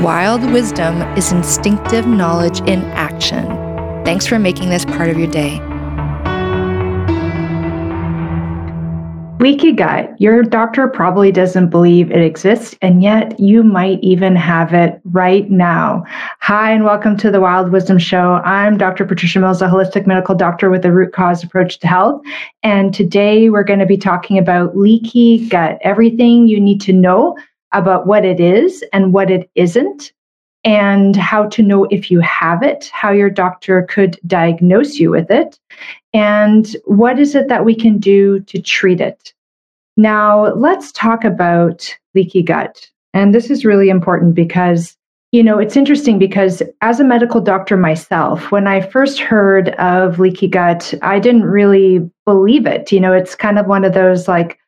Wild wisdom is instinctive knowledge in action. Thanks for making this part of your day. Leaky gut. Your doctor probably doesn't believe it exists, and yet you might even have it right now. Hi, and welcome to the Wild Wisdom Show. I'm Dr. Patricia Mills, a holistic medical doctor with a root cause approach to health. And today we're going to be talking about leaky gut, everything you need to know about what it is and what it isn't, and how to know if you have it, how your doctor could diagnose you with it, and what is it that we can do to treat it. Now, let's talk about leaky gut. And this is really important because, you know, it's interesting because as a medical doctor myself, when I first heard of leaky gut, I didn't really believe it. You know, it's kind of one of those like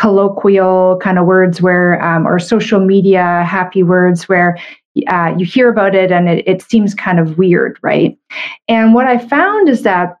colloquial kind of words where, um, or social media happy words where uh, you hear about it and it, it seems kind of weird, right? And what I found is that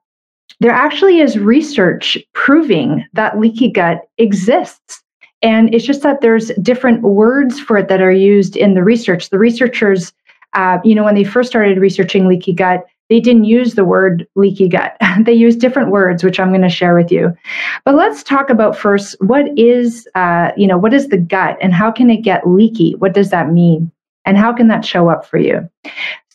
there actually is research proving that leaky gut exists. And it's just that there's different words for it that are used in the research. The researchers, uh, you know, when they first started researching leaky gut, they didn't use the word leaky gut. they used different words, which I'm going to share with you. But let's talk about first what is, uh, you know, what is the gut and how can it get leaky? What does that mean? And how can that show up for you?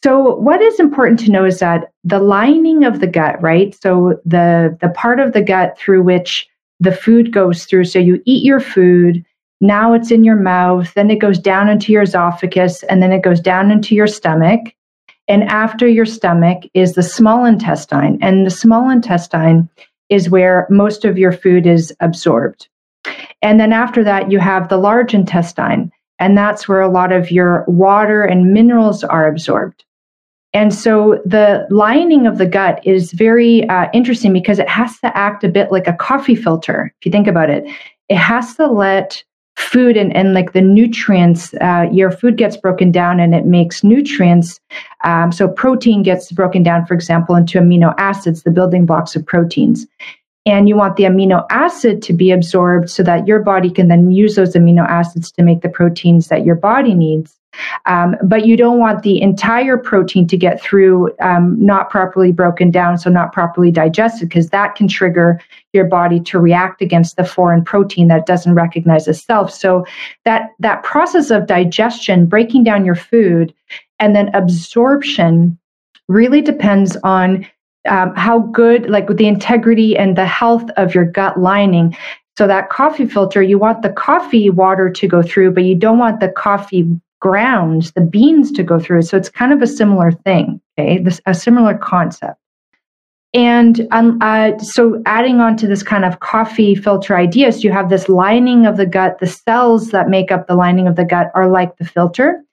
So, what is important to know is that the lining of the gut, right? So, the, the part of the gut through which the food goes through. So, you eat your food, now it's in your mouth, then it goes down into your esophagus, and then it goes down into your stomach. And after your stomach is the small intestine. And the small intestine is where most of your food is absorbed. And then after that, you have the large intestine. And that's where a lot of your water and minerals are absorbed. And so the lining of the gut is very uh, interesting because it has to act a bit like a coffee filter, if you think about it. It has to let food and, and like the nutrients, uh, your food gets broken down and it makes nutrients. Um, so protein gets broken down, for example, into amino acids, the building blocks of proteins and you want the amino acid to be absorbed so that your body can then use those amino acids to make the proteins that your body needs. Um, but you don't want the entire protein to get through um, not properly broken down, so not properly digested, because that can trigger your body to react against the foreign protein that doesn't recognize itself. So that that process of digestion, breaking down your food, and then absorption really depends on um, how good, like with the integrity and the health of your gut lining. So that coffee filter, you want the coffee water to go through, but you don't want the coffee grounds, the beans to go through. So it's kind of a similar thing, okay? This a similar concept. And um, uh, so, adding on to this kind of coffee filter idea, so you have this lining of the gut. The cells that make up the lining of the gut are like the filter,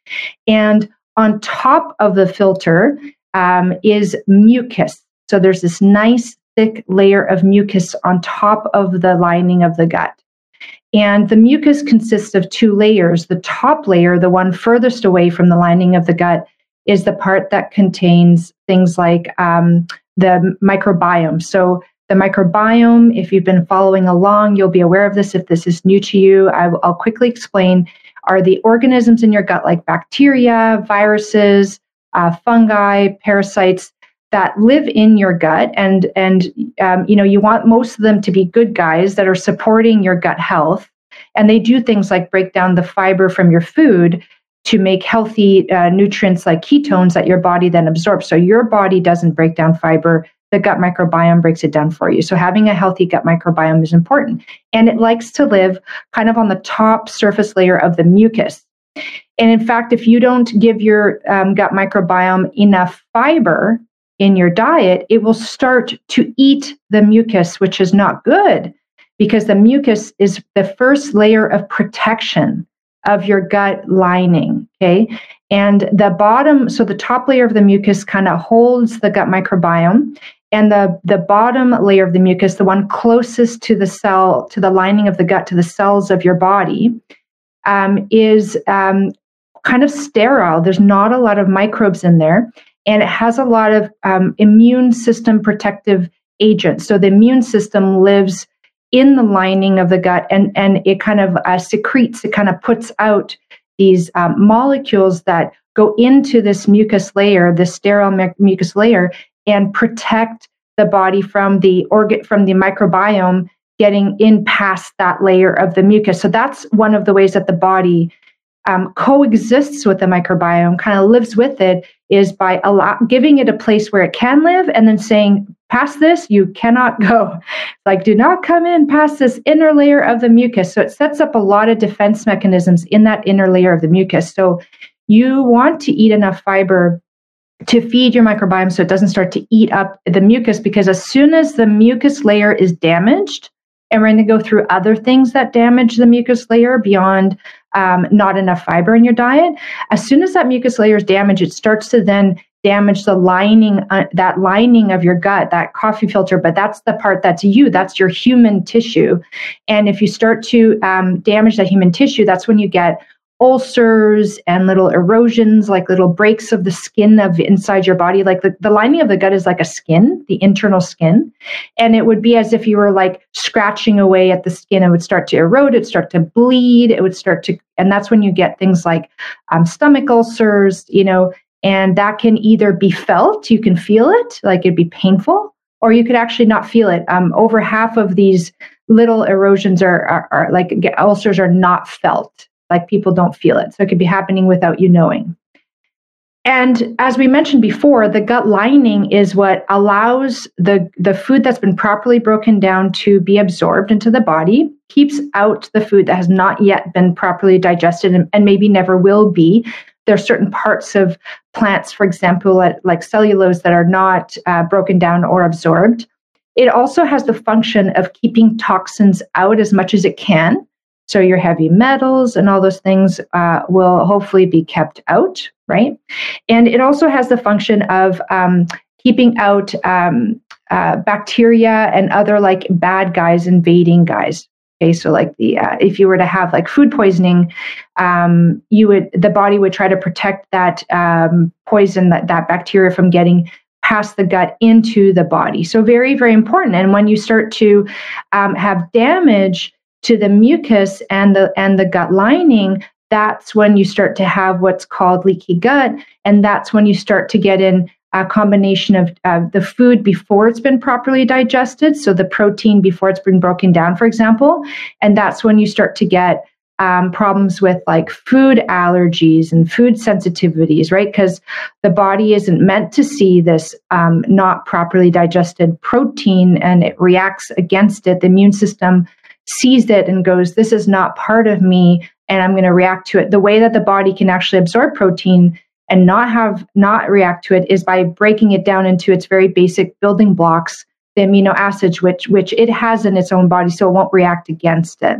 and on top of the filter um, is mucus. So there's this nice thick layer of mucus on top of the lining of the gut. And the mucus consists of two layers. The top layer, the one furthest away from the lining of the gut, is the part that contains things like um, the microbiome. So, the microbiome, if you've been following along, you'll be aware of this. If this is new to you, I, will quickly explain are the organisms in your gut like bacteria, viruses, uh, fungi, parasites that live in your gut and and um, you know you want most of them to be good guys that are supporting your gut health. And they do things like break down the fiber from your food to make healthy uh, nutrients like ketones that your body then absorbs. So your body doesn't break down fiber the gut microbiome breaks it down for you. So having a healthy gut microbiome is important. And it likes to live kind of on the top surface layer of the mucus. And in fact if you don't give your um, gut microbiome enough fiber in your diet, it will start to eat the mucus, which is not good because the mucus is the first layer of protection of your gut lining. Okay. And the bottom, so the top layer of the mucus kind of holds the gut microbiome. And the, the bottom layer of the mucus, the one closest to the cell, to the lining of the gut, to the cells of your body, um, is um, kind of sterile. There's not a lot of microbes in there. And it has a lot of um, immune system protective agents. So the immune system lives in the lining of the gut and, and it kind of uh, secretes, it kind of puts out these um, molecules that go into this mucus layer, the sterile mucus layer, and protect the body from the organ from the microbiome getting in past that layer of the mucus. So that's one of the ways that the body um, coexists with the microbiome, kind of lives with it, is by allow- giving it a place where it can live and then saying, past this, you cannot go. Like, do not come in past this inner layer of the mucus. So it sets up a lot of defense mechanisms in that inner layer of the mucus. So you want to eat enough fiber to feed your microbiome so it doesn't start to eat up the mucus because as soon as the mucus layer is damaged, and we're going to go through other things that damage the mucus layer beyond um, not enough fiber in your diet. As soon as that mucus layer is damaged, it starts to then damage the lining, uh, that lining of your gut, that coffee filter. But that's the part that's you, that's your human tissue. And if you start to um, damage that human tissue, that's when you get ulcers and little erosions, like little breaks of the skin of inside your body. Like the, the lining of the gut is like a skin, the internal skin. And it would be as if you were like scratching away at the skin. It would start to erode, it start to bleed, it would start to, and that's when you get things like um, stomach ulcers, you know, and that can either be felt, you can feel it, like it'd be painful, or you could actually not feel it. Um, over half of these little erosions are, are, are like ulcers are not felt like people don't feel it. So it could be happening without you knowing. And as we mentioned before, the gut lining is what allows the, the food that's been properly broken down to be absorbed into the body, keeps out the food that has not yet been properly digested and, and maybe never will be. There are certain parts of plants, for example, like cellulose, that are not uh, broken down or absorbed. It also has the function of keeping toxins out as much as it can. So your heavy metals and all those things uh, will hopefully be kept out, right? And it also has the function of um, keeping out um, uh, bacteria and other like bad guys invading guys. Okay, so like the uh, if you were to have like food poisoning, um, you would the body would try to protect that um, poison that that bacteria from getting past the gut into the body. So very very important. And when you start to um, have damage to the mucus and the and the gut lining that's when you start to have what's called leaky gut and that's when you start to get in a combination of uh, the food before it's been properly digested so the protein before it's been broken down for example and that's when you start to get um, problems with like food allergies and food sensitivities, right? Because the body isn't meant to see this um, not properly digested protein and it reacts against it. The immune system sees it and goes, This is not part of me, and I'm going to react to it. The way that the body can actually absorb protein and not have not react to it is by breaking it down into its very basic building blocks, the amino acids, which which it has in its own body, so it won't react against it.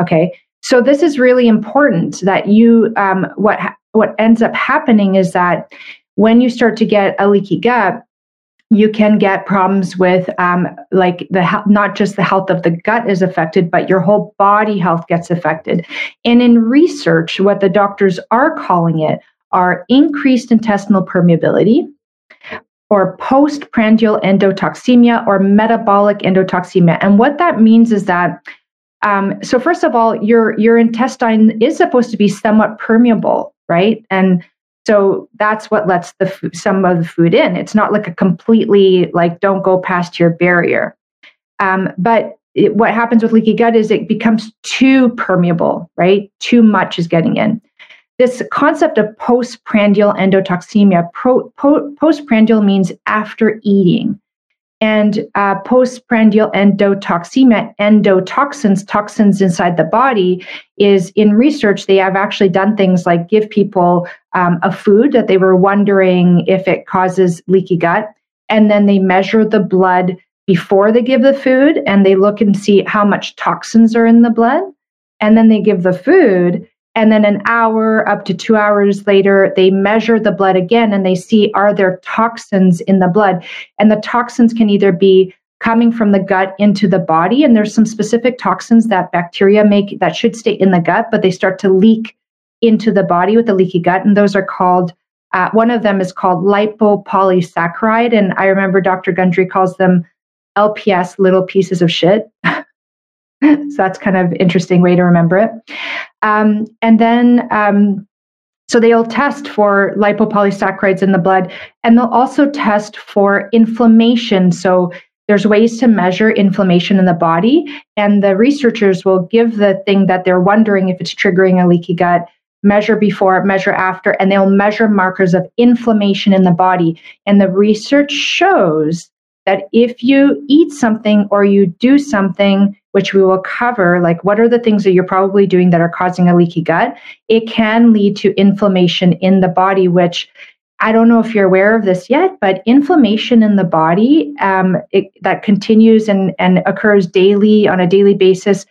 Okay, so this is really important that you um, what what ends up happening is that when you start to get a leaky gut, you can get problems with um, like the not just the health of the gut is affected but your whole body health gets affected. And in research what the doctors are calling it are increased intestinal permeability or postprandial endotoxemia or metabolic endotoxemia. And what that means is that um, so first of all your your intestine is supposed to be somewhat permeable right? And so that's what lets the some of the food in. It's not like a completely like don't go past your barrier. Um, but it, what happens with leaky gut is it becomes too permeable, right? Too much is getting in. This concept of postprandial endotoxemia, pro, po, postprandial means after eating. And uh, postprandial endotoxemia, endotoxins, toxins inside the body, is in research. They have actually done things like give people um, a food that they were wondering if it causes leaky gut, and then they measure the blood before they give the food, and they look and see how much toxins are in the blood, and then they give the food, And then an hour up to two hours later, they measure the blood again and they see are there toxins in the blood? And the toxins can either be coming from the gut into the body. And there's some specific toxins that bacteria make that should stay in the gut, but they start to leak into the body with a leaky gut. And those are called, uh, one of them is called lipopolysaccharide. And I remember Dr. Gundry calls them LPS, little pieces of shit. so that's kind of interesting way to remember it. Um, and then, um, so they'll test for lipopolysaccharides in the blood, and they'll also test for inflammation. So there's ways to measure inflammation in the body, and the researchers will give the thing that they're wondering if it's triggering a leaky gut measure before, measure after, and they'll measure markers of inflammation in the body. And the research shows that if you eat something or you do something, which we will cover, like what are the things that you're probably doing that are causing a leaky gut, it can lead to inflammation in the body, which I don't know if you're aware of this yet, but inflammation in the body um, it, that continues and, and occurs daily on a daily basis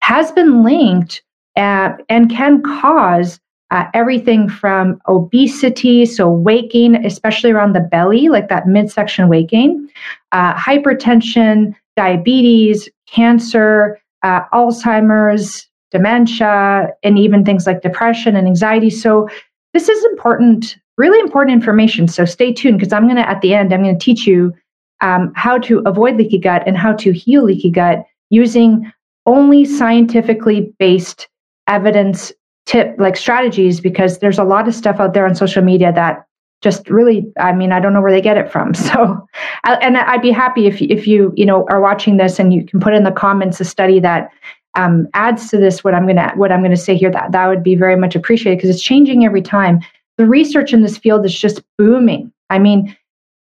has been linked uh, and can cause uh, everything from obesity, so gain, especially around the belly, like that midsection gain, uh, hypertension, diabetes, cancer, uh, Alzheimer's, dementia, and even things like depression and anxiety. So, this is important, really important information. So, stay tuned because I'm going to, at the end, I'm going to teach you um, how to avoid leaky gut and how to heal leaky gut using only scientifically based evidence tip like strategies because there's a lot of stuff out there on social media that just really i mean i don't know where they get it from. So and i'd be happy if, if you you know are watching this and you can put in the comments a study that um, adds to this what i'm to what i'm to say here. That that would be very much appreciated because it's changing every time. The research in this field is just booming. I mean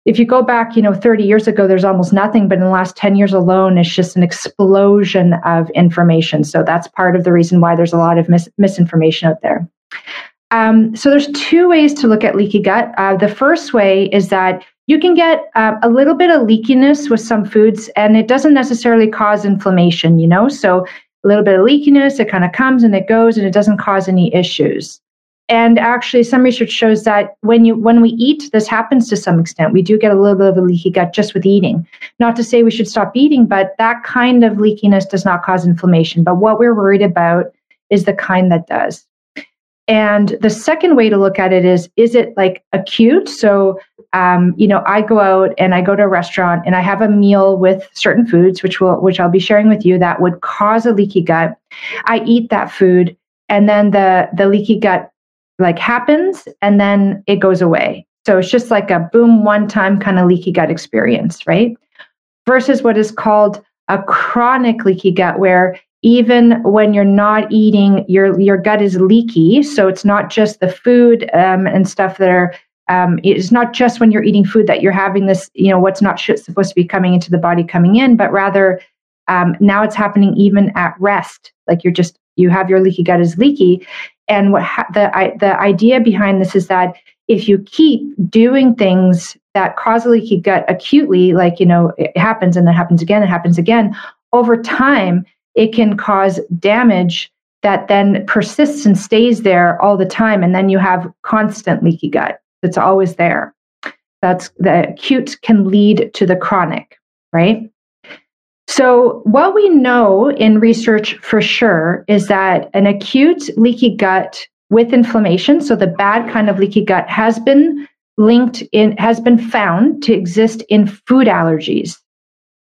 if you go back, you know, 30 years ago, there's almost nothing, but in the last 10 years alone, it's just an explosion of information. So that's part of the reason why there's a lot of mis- misinformation out there. Um, so there's two ways to look at leaky gut. Uh, the first way is that you can get uh, a little bit of leakiness with some foods, and it doesn't necessarily cause inflammation. You know, so a little bit of leakiness, it kind of comes and it goes, and it doesn't cause any issues. And actually, some research shows that when you when we eat, this happens to some extent. We do get a little bit of a leaky gut just with eating. Not to say we should stop eating, but that kind of leakiness does not cause inflammation. But what we're worried about is the kind that does. And the second way to look at it is is it like acute? So, um, you know, I go out and I go to a restaurant and I have a meal with certain foods, which will which I'll be sharing with you that would cause a leaky gut. I eat that food, and then the the leaky gut like happens and then it goes away. So it's just like a boom, one time kind of leaky gut experience, right? Versus what is called a chronic leaky gut, where even when you're not eating, your your gut is leaky. So it's not just the food um, and stuff that are. Um, it's not just when you're eating food that you're having this, you know, what's not supposed to be coming into the body coming in, but rather um, now it's happening even at rest. Like you're just you have your leaky gut is leaky, and what ha- the I, the idea behind this is that if you keep doing things that cause a leaky gut acutely, like you know it happens and then happens again, it happens again, over time it can cause damage that then persists and stays there all the time, and then you have constant leaky gut that's always there. That's the acute can lead to the chronic, right? So, what we know in research for sure is that an acute leaky gut with inflammation, so the bad kind of leaky gut, has been linked in, has been found to exist in food allergies.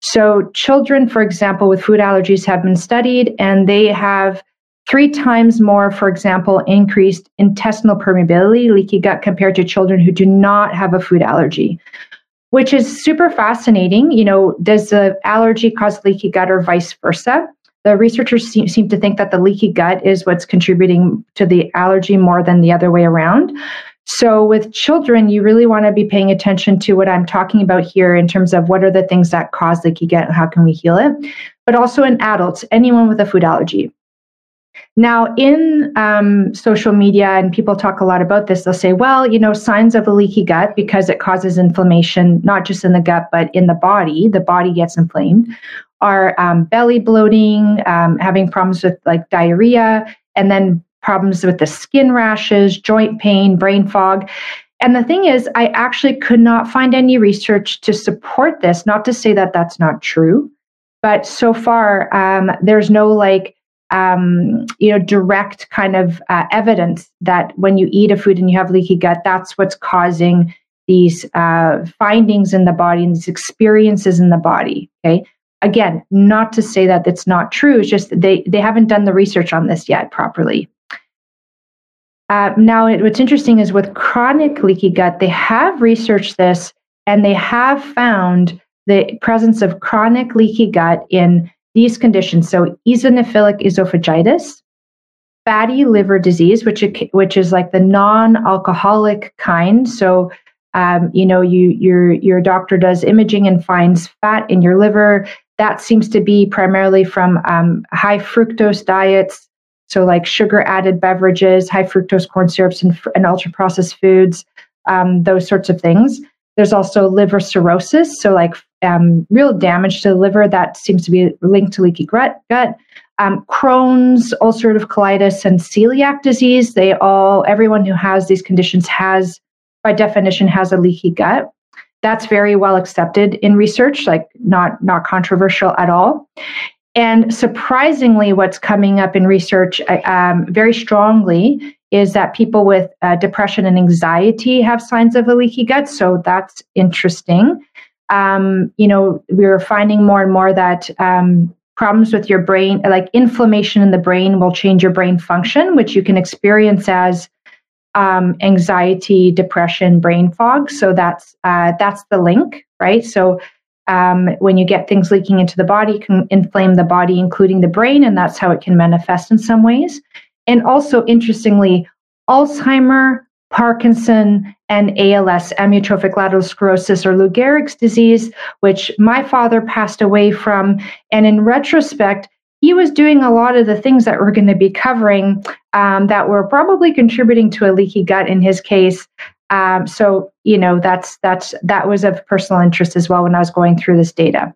So, children, for example, with food allergies have been studied and they have three times more, for example, increased intestinal permeability, leaky gut, compared to children who do not have a food allergy which is super fascinating. You know, does the allergy cause leaky gut or vice versa? The researchers seem, seem to think that the leaky gut is what's contributing to the allergy more than the other way around. So, with children, you really want to be paying attention to what I'm talking about here in terms of what are the things that cause leaky gut and how can we heal it. But also in adults, anyone with a food allergy. Now, in um, social media, and people talk a lot about this, they'll say, well, you know, signs of a leaky gut because it causes inflammation, not just in the gut, but in the body. The body gets inflamed, are um, belly bloating, um, having problems with like diarrhea, and then problems with the skin rashes, joint pain, brain fog. And the thing is, I actually could not find any research to support this. Not to say that that's not true, but so far, um, there's no like, um, you know, direct kind of uh, evidence that when you eat a food and you have leaky gut, that's what's causing these uh, findings in the body and these experiences in the body. Okay. Again, not to say that it's not true. It's just they they haven't done the research on this yet properly. Uh, now, it, what's interesting is with chronic leaky gut, they have researched this and they have found the presence of chronic leaky gut in these conditions. So, eosinophilic esophagitis, fatty liver disease, which which is like the non-alcoholic kind. So, um, you know, you your your doctor does imaging and finds fat in your liver. That seems to be primarily from um, high fructose diets, so, like sugar added beverages, high fructose corn syrups, and, and ultra processed foods, um, those sorts of things. There's also liver cirrhosis, so like um, real damage to the liver that seems to be linked to leaky gut. gut. Um, Crohn's, ulcerative colitis, and celiac disease. They all, everyone who has these conditions has, by definition, has a leaky gut. That's very well accepted in research, like not not controversial at all. And surprisingly, what's coming up in research uh, um, very strongly is that people with uh, depression and anxiety have signs of a leaky gut. So that's interesting. Um, you know, we're finding more and more that um, problems with your brain, like inflammation in the brain, will change your brain function, which you can experience as um, anxiety, depression, brain fog. So that's uh, that's the link, right? So um, when you get things leaking into the body, can inflame the body, including the brain, and that's how it can manifest in some ways. And also, interestingly, Alzheimer, Parkinson, and ALS, amyotrophic lateral sclerosis, or Lou Gehrig's disease, which my father passed away from. And in retrospect, he was doing a lot of the things that we're going to be covering um, that were probably contributing to a leaky gut in his case. Um, so you know that's that's that was of personal interest as well when I was going through this data.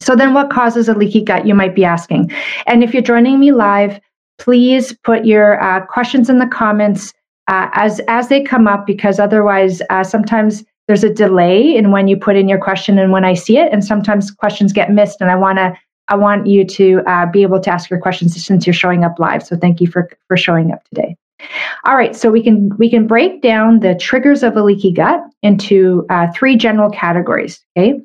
So then, what causes a leaky gut? You might be asking. And if you're joining me live, please put your uh, questions in the comments uh, as as they come up, because otherwise, uh, sometimes there's a delay in when you put in your question and when I see it, and sometimes questions get missed. And I want to I want you to uh, be able to ask your questions since you're showing up live. So thank you for for showing up today. All right, so we can we can break down the triggers of a leaky gut into uh, three general categories. Okay,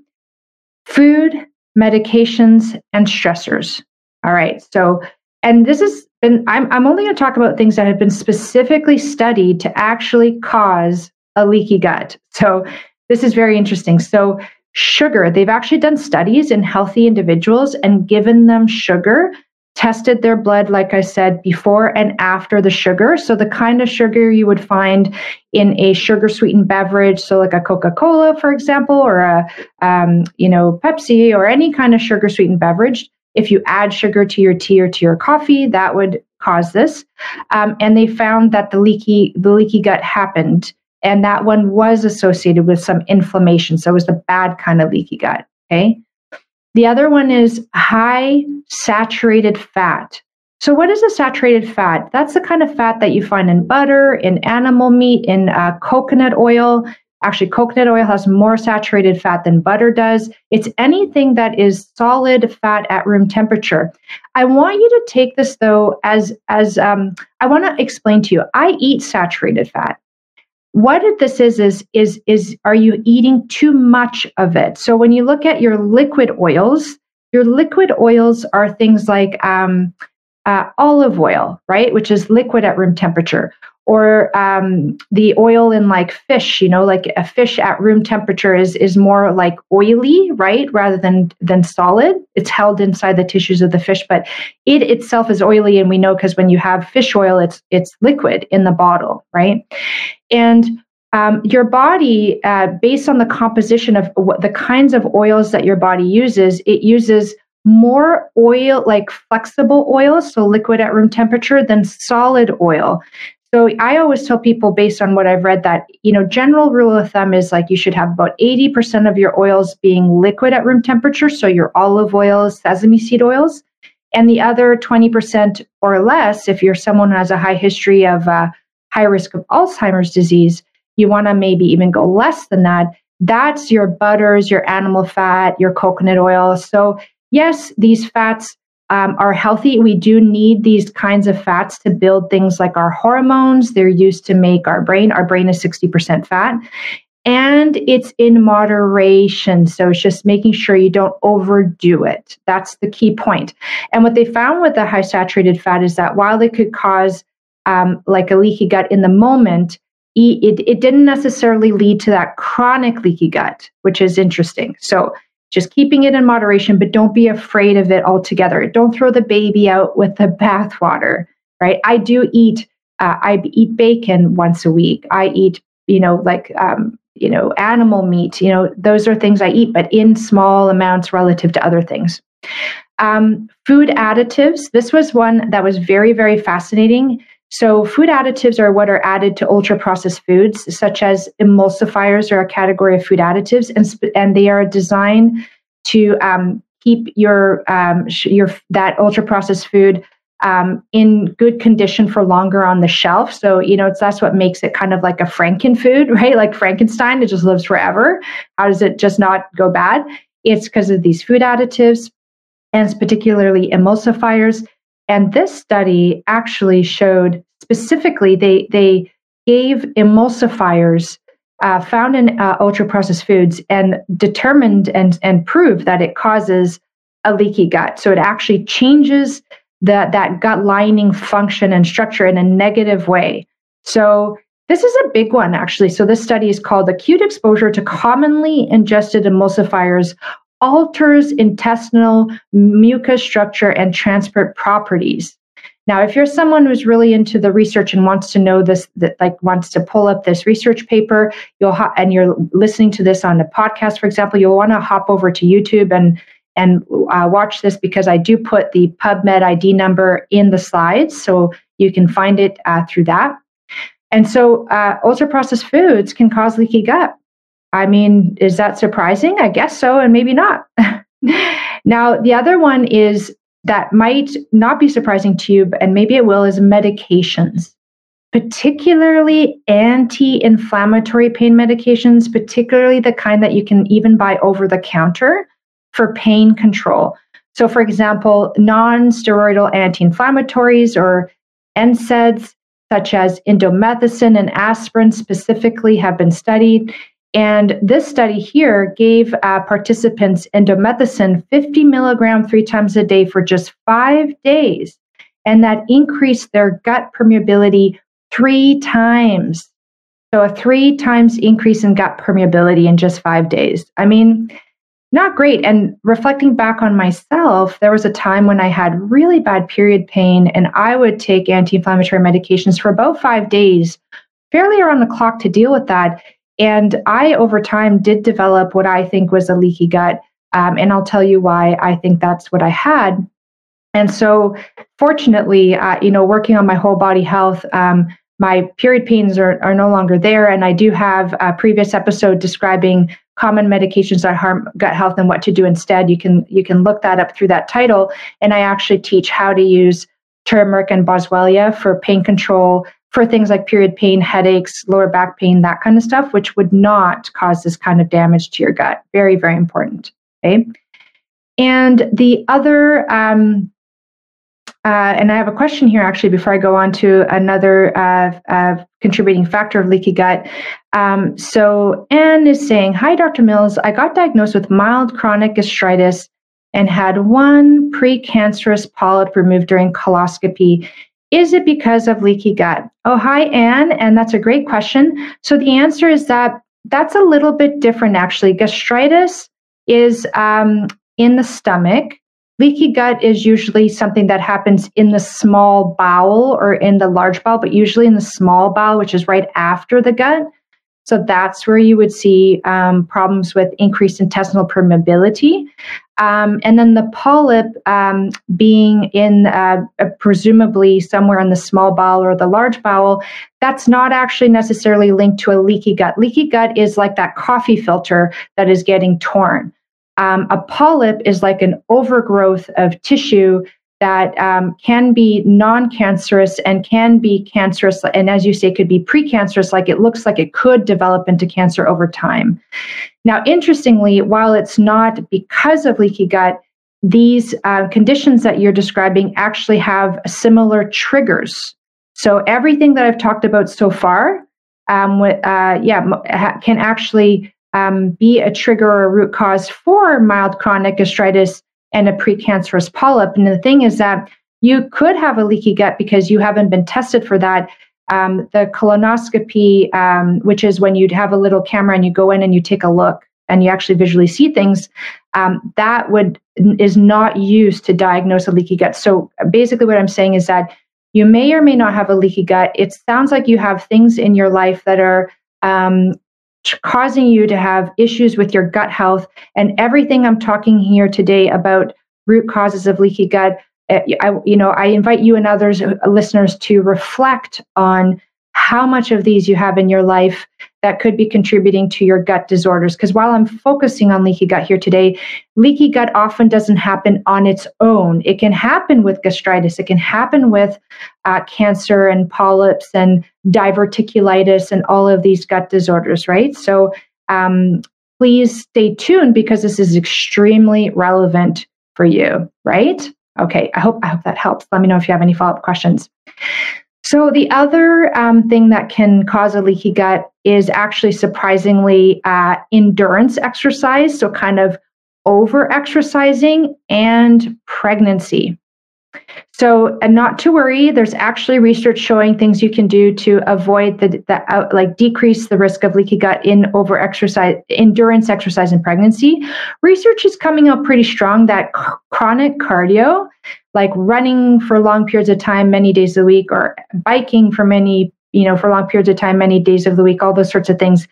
food, medications, and stressors. All right, so and this is and I'm I'm only going to talk about things that have been specifically studied to actually cause a leaky gut. So this is very interesting. So sugar, they've actually done studies in healthy individuals and given them sugar tested their blood, like I said, before and after the sugar. So, the kind of sugar you would find in a sugar sweetened beverage, so like a Coca Cola, for example, or a, um, you know, Pepsi or any kind of sugar sweetened beverage. If you add sugar to your tea or to your coffee, that would cause this. Um, and they found that the leaky, the leaky gut happened. And that one was associated with some inflammation. So it was the bad kind of leaky gut. Okay. The other one is high saturated fat. So, what is a saturated fat? That's the kind of fat that you find in butter, in animal meat, in uh, coconut oil. Actually, coconut oil has more saturated fat than butter does. It's anything that is solid fat at room temperature. I want you to take this though as as um, I want to explain to you. I eat saturated fat what this is is is is are you eating too much of it so when you look at your liquid oils your liquid oils are things like um, uh, olive oil right which is liquid at room temperature or um, the oil in like fish you know like a fish at room temperature is is more like oily right rather than than solid. It's held inside the tissues of the fish but it itself is oily and we know because when you have fish oil it's it's liquid in the bottle right? And um, your body uh, based on the composition of what the kinds of oils that your body uses it uses more oil like flexible oil so liquid at room temperature than solid oil so I always tell people based on what I've read that, you know, general rule of thumb is like you should have about 80% of your oils being liquid at room temperature. So your olive oils, sesame seed oils. And the other 20% or less, if you're someone who has a high history of uh, high risk of Alzheimer's disease, you want to maybe even go less than that. That's your butters, your animal fat, your coconut oil. So, yes, these fats um, are healthy. We do need these kinds of fats to build things like our hormones. They're used to make our brain. Our brain is 60% fat. And it's in moderation. So it's just making sure you don't overdo it. That's the key point. And what they found with the high saturated fat is that while it could cause um, like a leaky gut in the moment, it, it didn't necessarily lead to that chronic leaky gut, which is interesting. So just keeping it in moderation, but don't be afraid of it altogether. Don't throw the baby out with the bathwater, right? I do eat, uh, I eat bacon once a week. I eat, you know, like, um, you know, animal meat, you know, those are things I eat, but in small amounts relative to other things. Um, food additives. This was one that was very, very fascinating so, food additives are what are added to ultra processed foods, such as emulsifiers are a category of food additives, and, sp- and they are designed to um, keep your um, your that ultra processed food um, in good condition for longer on the shelf. So, you know, it's that's what makes it kind of like a Franken food, right? Like Frankenstein, it just lives forever. How does it just not go bad? It's because of these food additives and particularly emulsifiers and this study actually showed specifically they they gave emulsifiers uh, found in uh, ultra processed foods and determined and and proved that it causes a leaky gut. So it actually changes that that gut lining function and structure in a negative way. So this is a big one actually. So this study is called acute exposure to commonly ingested emulsifiers alters intestinal mucus structure and transport properties. Now, if you're someone who's really into the research and wants to know this, that like wants to pull up this research paper, you'll ha- and you're listening to this on a podcast, for example, you'll want to hop over to YouTube and and uh, watch this because I do put the PubMed ID number in the slides, so you can find it uh, through that. And so, uh, ultra processed foods can cause leaky gut. I mean, is that surprising? I guess so, and maybe not. now, the other one is that might not be surprising to you, and maybe it will, is medications, particularly anti inflammatory pain medications, particularly the kind that you can even buy over the counter for pain control. So, for example, non steroidal anti inflammatories or NSAIDs, such as indomethacin and aspirin specifically, have been studied. And this study here gave uh, participants indomethacin 50 milligram three times a day for just five days. And that increased their gut permeability three times. So, a three times increase in gut permeability in just five days. I mean, not great. And reflecting back on myself, there was a time when I had really bad period pain, and I would take anti inflammatory medications for about five days, fairly around the clock to deal with that. And I, over time, did develop what I think was a leaky gut. Um, and I'll tell you why I think that's what I had. And so, fortunately, uh, you know, working on my whole body health, um, my period pains are, are no longer there. And I do have a previous episode describing common medications that harm gut health and what to do instead. You can you can look that up through that title. And I actually teach how to use turmeric and boswellia for pain control, for things like period pain, headaches, lower back pain, that kind of stuff, which would not cause this kind of damage to your gut. Very, very important. Okay. And the other, um, uh, and I have a question here actually before I go on to another uh, uh, contributing factor of leaky gut. Um, so Anne is saying, Hi, Dr. Mills. I got diagnosed with mild chronic gastritis and had one precancerous polyp removed during coloscopy is it because of leaky gut? Oh, hi, Anne. And that's a great question. So the answer is that that's a little bit different, actually. Gastritis is um, in the stomach. Leaky gut is usually something that happens in the small bowel or in the large bowel, but usually in the small bowel, which is right after the gut. So that's where you would see um, problems with increased intestinal permeability. Um, and then the polyp um, being in uh, presumably somewhere in the small bowel or the large bowel, that's not actually necessarily linked to a leaky gut. Leaky gut is like that coffee filter that is getting torn. Um, a polyp is like an overgrowth of tissue that um, can be non-cancerous and can be cancerous and as you say could be precancerous like it looks like it could develop into cancer over time. Now interestingly while it's not because of leaky gut these uh, conditions that you're describing actually have similar triggers. So everything that i've talked about so far um, uh, yeah can actually um, be a trigger or a root cause for mild chronic gastritis and a precancerous polyp. And the thing is that you could have a leaky gut because you haven't been tested for that. Um, the colonoscopy, um, which is when you'd have a little camera and you go in and you take a look and you actually visually see things, um, that would is not used to diagnose a leaky gut. So basically, what I'm saying is that you may or may not have a leaky gut. It sounds like you have things in your life that are um, causing you to have issues with your gut health. And everything I'm talking here today about root causes of leaky gut, eh, I, you know, I invite you and others, uh, listeners, to reflect on how much of these you have in your life that could be contributing to your gut disorders. Because while I'm focusing on leaky gut here today, leaky gut often doesn't happen on its own. It can happen with gastritis, it can happen with uh, cancer and polyps and diverticulitis and all of these gut disorders, right? So um, please stay tuned because this is extremely relevant for you, right? Okay, I hope I hope that helps. Let me know if you have any follow-up questions. So, the other um, thing that can cause a leaky gut is actually surprisingly uh, endurance exercise. So, kind of over exercising and pregnancy. So, and not to worry, there's actually research showing things you can do to avoid the, the like decrease the risk of leaky gut in over exercise, endurance exercise in pregnancy. Research is coming out pretty strong that c- chronic cardio like running for long periods of time, many days a week, or biking for many, you know, for long periods of time, many days of the week, all those sorts of things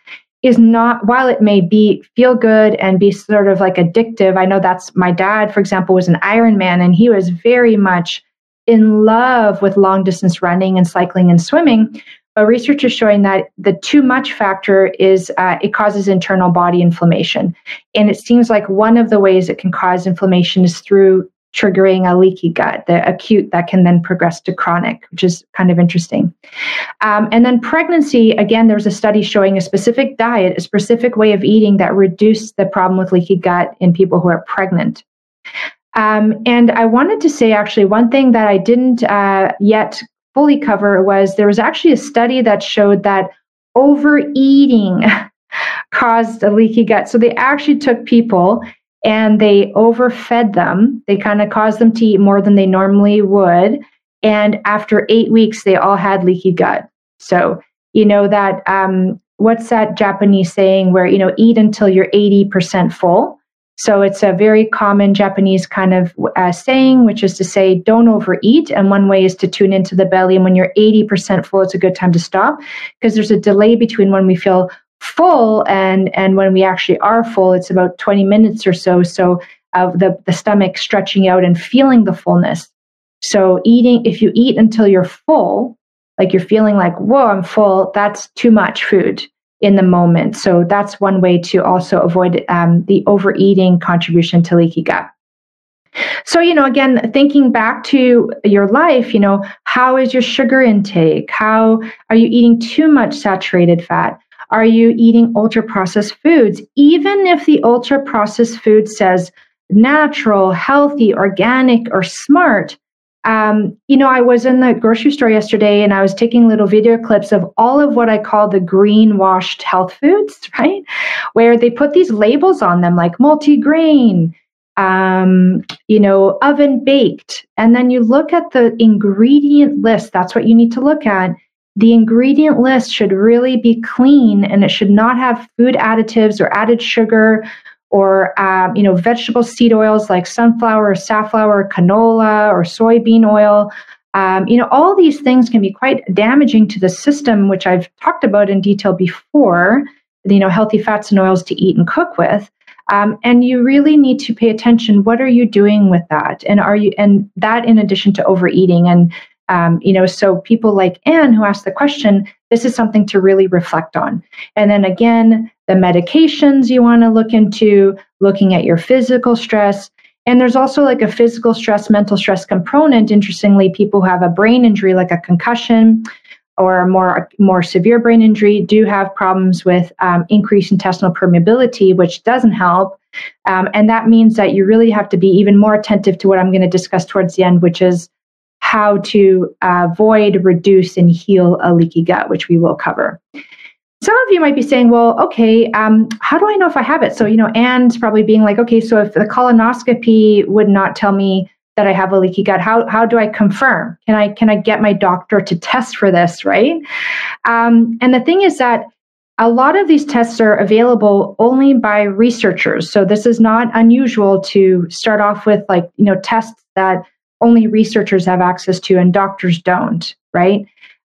is not while it may be feel good and be sort of like addictive i know that's my dad for example was an ironman and he was very much in love with long distance running and cycling and swimming but research is showing that the too much factor is uh, it causes internal body inflammation. And it seems like one of the ways it can cause inflammation is through triggering a leaky gut, the acute that can then progress to chronic, which is kind of interesting. Um, and then pregnancy, again, there's a study showing a specific diet, a specific way of eating that reduced the problem with leaky gut in people who are pregnant. Um, and I wanted to say actually one thing that I didn't uh, yet fully cover was there was actually a study that showed that overeating caused a leaky gut. So they actually took people and they overfed them. They kind of caused them to eat more than they normally would. And after eight weeks, they all had leaky gut. So, you know, that um, what's that Japanese saying where, you know, eat until you're 80% full. So it's a very common Japanese kind of uh, saying, which is to say, don't overeat. And one way is to tune into the belly. And when you're 80% full, it's a good time to stop because there's a delay between when we feel full and and when we actually are full it's about 20 minutes or so so of the the stomach stretching out and feeling the fullness so eating if you eat until you're full like you're feeling like whoa i'm full that's too much food in the moment so that's one way to also avoid um, the overeating contribution to leaky gut so, you know, again, thinking back to your life, you know, how is your sugar intake? How are you eating too much saturated fat? Are you eating ultra processed foods? Even if the ultra processed food says natural, healthy, organic, or smart, um, you know, I was in the grocery store yesterday and I was taking little video clips of all of what I call the greenwashed health foods, right? Where they put these labels on them like multi-grain, um, you know, oven baked. And then you look at the ingredient list. That's what you need to look at the ingredient list should really be clean and it should not have food additives or added sugar or um, you know vegetable seed oils like sunflower or safflower canola or soybean oil. Um, you know all these things can be quite damaging to the system which i've talked about in detail before you know healthy fats and oils to eat and cook with. Um, and you really need to pay attention. What are you doing with that? And are you and that in addition to overeating and um, you know, so people like Anne who asked the question, this is something to really reflect on. And then again, the medications you want to look into, looking at your physical stress. And there's also like a physical stress, mental stress component. Interestingly, people who have a brain injury, like a concussion or a more, more severe brain injury, do have problems with um, increased intestinal permeability, which doesn't help. Um, and that means that you really have to be even more attentive to what I'm going to discuss towards the end, which is how to avoid, reduce, and heal a leaky gut, which we will cover. Some of you might be saying, well, okay, um, how do I know if I have it? So, you know, Anne's probably being like, okay, so if the colonoscopy would not tell me that I have a leaky gut, how, how do I confirm? Can I can I get my doctor to test for this, right? Um, and the thing is that a lot of these tests are available only by researchers. So this is not unusual to start off with like, you know, tests that only researchers have access to and doctors don't, right?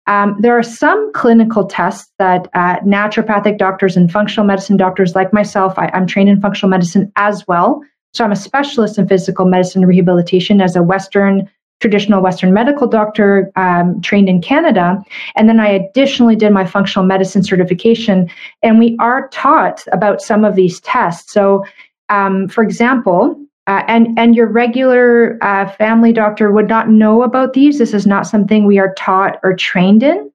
Um, there are some clinical tests that uh, naturopathic doctors and functional medicine doctors like myself, I, I'm trained in functional medicine as well. So I'm a specialist in physical medicine rehabilitation as a Western, traditional Western medical doctor um, trained in Canada. And then I additionally did my functional medicine certification. And we are taught about some of these tests. So, um, for example, uh, and and your regular uh, family doctor would not know about these. This is not something we are taught or trained in,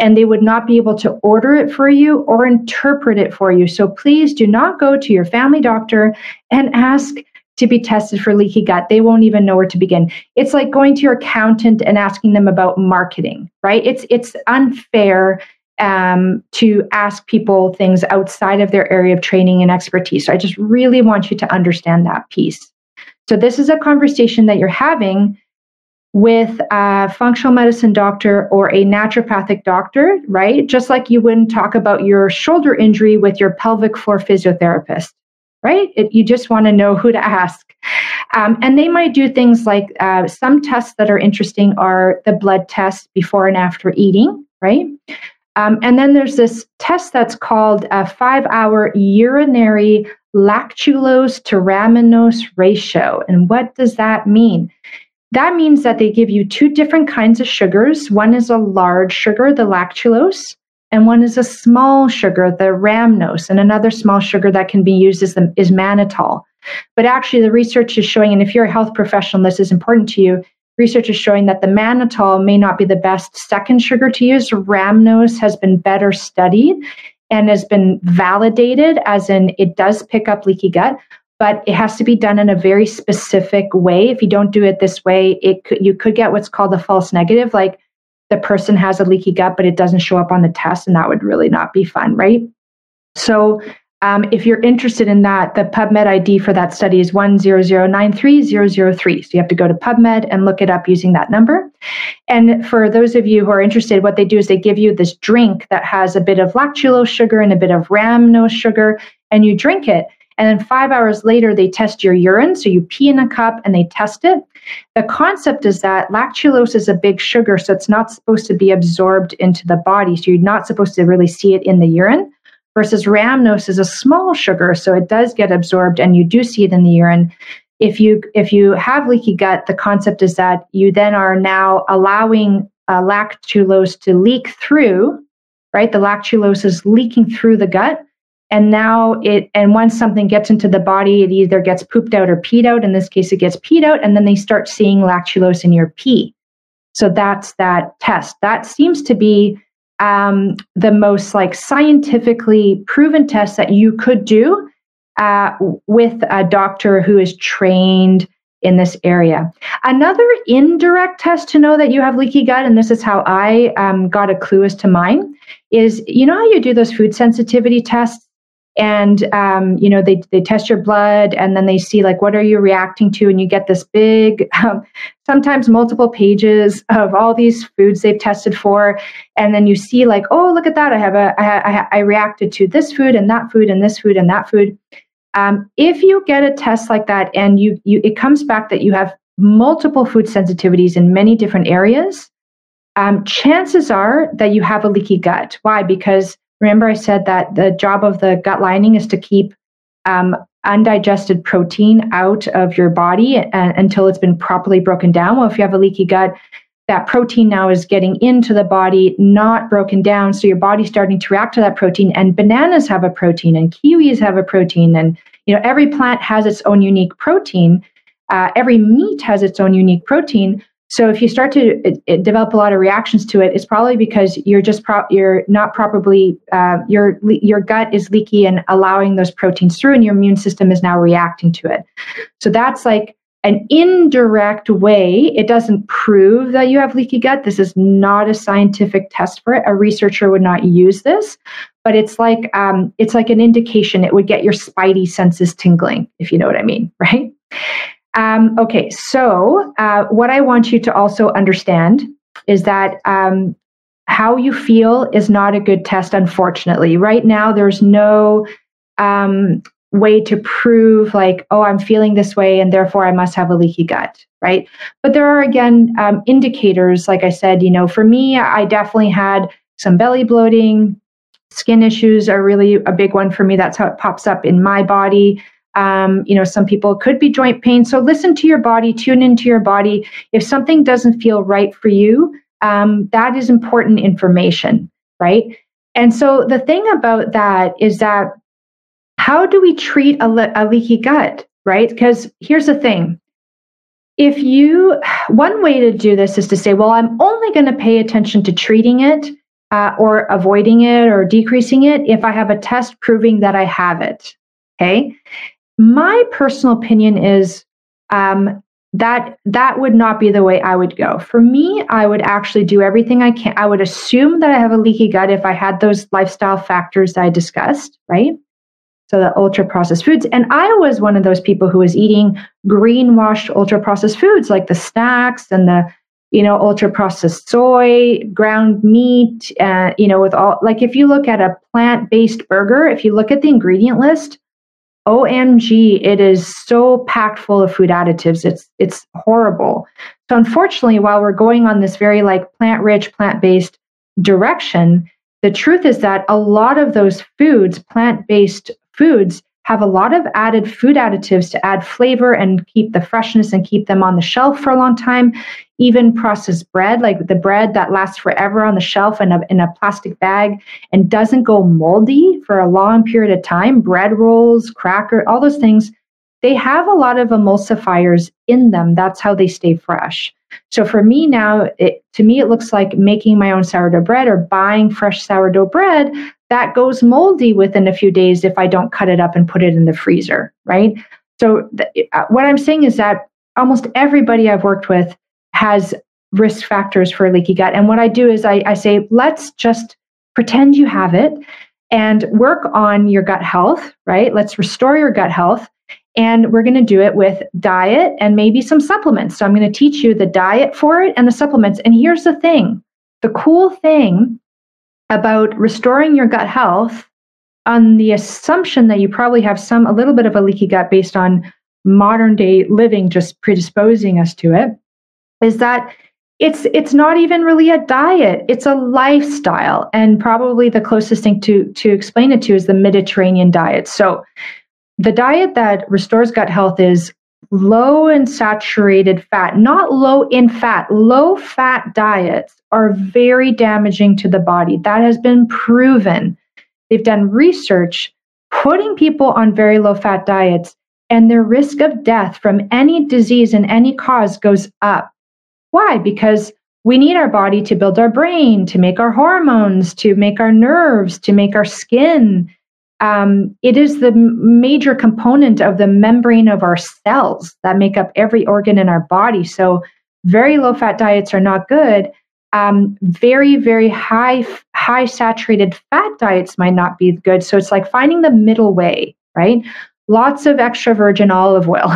and they would not be able to order it for you or interpret it for you. So please do not go to your family doctor and ask to be tested for leaky gut. They won't even know where to begin. It's like going to your accountant and asking them about marketing, right? It's it's unfair um, to ask people things outside of their area of training and expertise. So I just really want you to understand that piece. So this is a conversation that you're having with a functional medicine doctor or a naturopathic doctor, right? Just like you wouldn't talk about your shoulder injury with your pelvic floor physiotherapist, right? It, you just want to know who to ask. Um, and they might do things like uh, some tests that are interesting are the blood test before and after eating, right? Um, and then there's this test that's called a five hour urinary lactulose to rhamnose ratio. And what does that mean? That means that they give you two different kinds of sugars. One is a large sugar, the lactulose, and one is a small sugar, the rhamnose. And another small sugar that can be used is, the, is mannitol. But actually, the research is showing, and if you're a health professional, this is important to you. Research is showing that the mannitol may not be the best second sugar to use. Rhamnose has been better studied and has been validated, as in it does pick up leaky gut, but it has to be done in a very specific way. If you don't do it this way, it could, you could get what's called a false negative, like the person has a leaky gut, but it doesn't show up on the test, and that would really not be fun, right? So um, if you're interested in that, the PubMed ID for that study is 100930003. So you have to go to PubMed and look it up using that number. And for those of you who are interested, what they do is they give you this drink that has a bit of lactulose sugar and a bit of rhamnose sugar, and you drink it. And then five hours later, they test your urine. So you pee in a cup and they test it. The concept is that lactulose is a big sugar, so it's not supposed to be absorbed into the body. So you're not supposed to really see it in the urine versus rhamnose is a small sugar, so it does get absorbed and you do see it in the urine. If you if you have leaky gut, the concept is that you then are now allowing uh, lactulose to leak through, right? The lactulose is leaking through the gut, and now it and once something gets into the body, it either gets pooped out or peed out. In this case, it gets peed out, and then they start seeing lactulose in your pee. So that's that test. That seems to be um, the most like scientifically proven test that you could do uh, with a doctor who is trained in this area. Another indirect test to know that you have leaky gut, and this is how I um, got a clue as to mine, is you know how you do those food sensitivity tests and um, you know they, they test your blood and then they see like what are you reacting to and you get this big um, sometimes multiple pages of all these foods they've tested for. And then you see like oh look at that. I have a i, I, I reacted to this food and that food and this food and that food. Um, if you get a test like that and you you it comes back that you have multiple food sensitivities in many different areas um, chances are that you have a leaky gut. Why? Because Remember, I said that the job of the gut lining is to keep um, undigested protein out of your body and, until it's been properly broken down. Well, if you have a leaky gut, that protein now is getting into the body, not broken down. So your body's starting to react to that protein. And bananas have a protein, and kiwis have a protein, and you know every plant has its own unique protein. uh, every meat has its own unique protein. So if you start to it, it develop a lot of reactions to it, it's probably because you're just pro- you're not properly uh, your your gut is leaky and allowing those proteins through, and your immune system is now reacting to it. So that's like an indirect way. It doesn't prove that you have leaky gut. This is not a scientific test for it. A researcher would not use this, but it's like um, it's like an indication. It would get your spidey senses tingling, if you know what I mean, right? Um, okay, so uh, what I want you to also understand is that um, how you feel is not a good test, unfortunately. Right now, there's no um, way to prove, like, oh, I'm feeling this way, and therefore I must have a leaky gut, right? But there are, again, um, indicators. Like I said, you know, for me, I definitely had some belly bloating. Skin issues are really a big one for me. That's how it pops up in my body. Um, you know, some people could be joint pain. So listen to your body, tune into your body. If something doesn't feel right for you, um, that is important information, right? And so the thing about that is that how do we treat a, le- a leaky gut, right? Because here's the thing. If you, one way to do this is to say, well, I'm only going to pay attention to treating it uh, or avoiding it or decreasing it if I have a test proving that I have it. Okay. My personal opinion is um, that that would not be the way I would go. For me, I would actually do everything I can. I would assume that I have a leaky gut if I had those lifestyle factors that I discussed, right? So the ultra processed foods. And I was one of those people who was eating greenwashed ultra processed foods like the snacks and the you know ultra processed soy ground meat uh, you know with all like if you look at a plant-based burger if you look at the ingredient list OMG, it is so packed full of food additives. It's it's horrible. So unfortunately, while we're going on this very like plant-rich, plant-based direction, the truth is that a lot of those foods, plant-based foods, have a lot of added food additives to add flavor and keep the freshness and keep them on the shelf for a long time. Even processed bread, like the bread that lasts forever on the shelf in a, in a plastic bag and doesn't go moldy for a long period of time, bread rolls, cracker, all those things, they have a lot of emulsifiers in them. That's how they stay fresh. So for me now, it, to me, it looks like making my own sourdough bread or buying fresh sourdough bread that goes moldy within a few days if I don't cut it up and put it in the freezer, right? So, th- uh, what I'm saying is that almost everybody I've worked with has risk factors for leaky gut. And what I do is I, I say, let's just pretend you have it and work on your gut health, right? Let's restore your gut health. And we're going to do it with diet and maybe some supplements. So I'm going to teach you the diet for it and the supplements. And here's the thing the cool thing about restoring your gut health on the assumption that you probably have some a little bit of a leaky gut based on modern day living just predisposing us to it is that it's it's not even really a diet it's a lifestyle and probably the closest thing to to explain it to is the mediterranean diet so the diet that restores gut health is low in saturated fat, not low in fat, low fat diets are very damaging to the body. That has been proven. They've done research putting people on very low fat diets, and their risk of death from any disease and any cause goes up. Why? Because we need our body to build our brain, to make our hormones, to make our nerves, to make our skin, um, it is the major component of the membrane of our cells that make up every organ in our body. So, very low fat diets are not good. Um, very, very high, high saturated fat diets might not be good. So, it's like finding the middle way, right? Lots of extra virgin olive oil.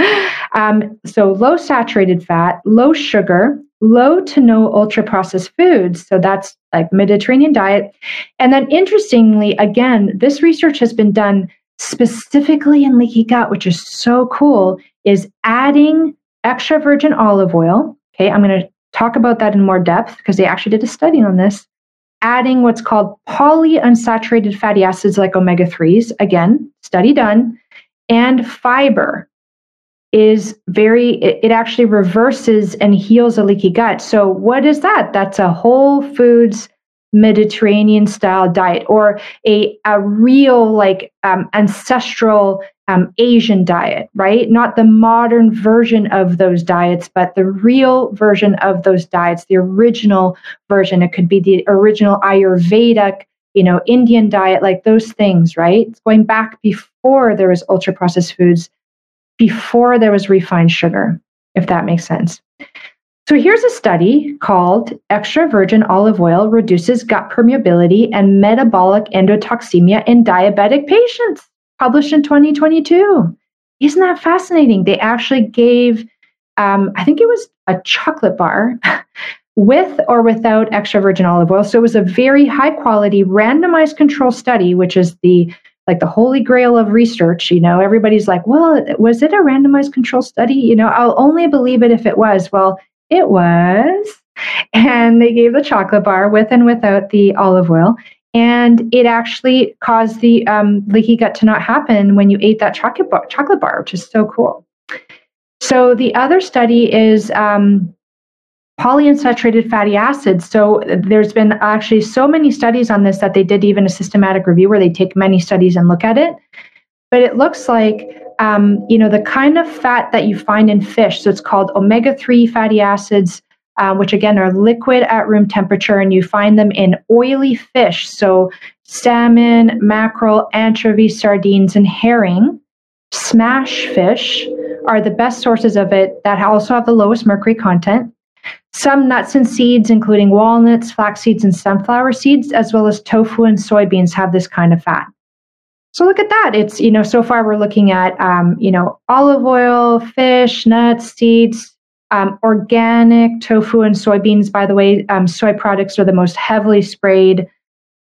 um, so, low saturated fat, low sugar, low to no ultra processed foods. So that's like Mediterranean diet. And then interestingly, again, this research has been done specifically in leaky gut, which is so cool, is adding extra virgin olive oil. Okay, I'm going to talk about that in more depth because they actually did a study on this. Adding what's called polyunsaturated fatty acids like omega 3s, again, study done, and fiber is very it, it, actually reverses and heals a leaky gut so what is that that's a whole foods mediterranean style diet or a, a real like um, ancestral um, Asian diet, right? Not the modern version of those diets, but the real version of those diets, the original version. It could be the original Ayurvedic, you know, Indian diet, like those things, right? It's going back before there was ultra processed foods, before there was refined sugar, if that makes sense. So here's a study called Extra Virgin Olive Oil Reduces Gut Permeability and Metabolic Endotoxemia in Diabetic Patients published in 2022. Isn't that fascinating? They actually gave, um, I think it was a chocolate bar with or without extra virgin olive oil. So it was a very high quality randomized control study, which is the like the holy grail of research. You know, everybody's like, well, was it a randomized control study? You know, I'll only believe it if it was. Well, it was. And they gave the chocolate bar with and without the olive oil and it actually caused the um, leaky gut to not happen when you ate that chocolate bar, chocolate bar, which is so cool. So the other study is um, polyunsaturated fatty acids. So there's been actually so many studies on this that they did even a systematic review where they take many studies and look at it. But it looks like um, you know the kind of fat that you find in fish. So it's called omega three fatty acids um, which again are liquid at room temperature, and you find them in oily fish. So, salmon, mackerel, anchovy, sardines, and herring. Smash fish are the best sources of it that also have the lowest mercury content. Some nuts and seeds, including walnuts, flax seeds, and sunflower seeds, as well as tofu and soybeans, have this kind of fat. So look at that. It's, you know, so far we're looking at, um, you know, olive oil, fish, nuts, seeds, um, organic tofu and soybeans, by the way, um, soy products are the most heavily sprayed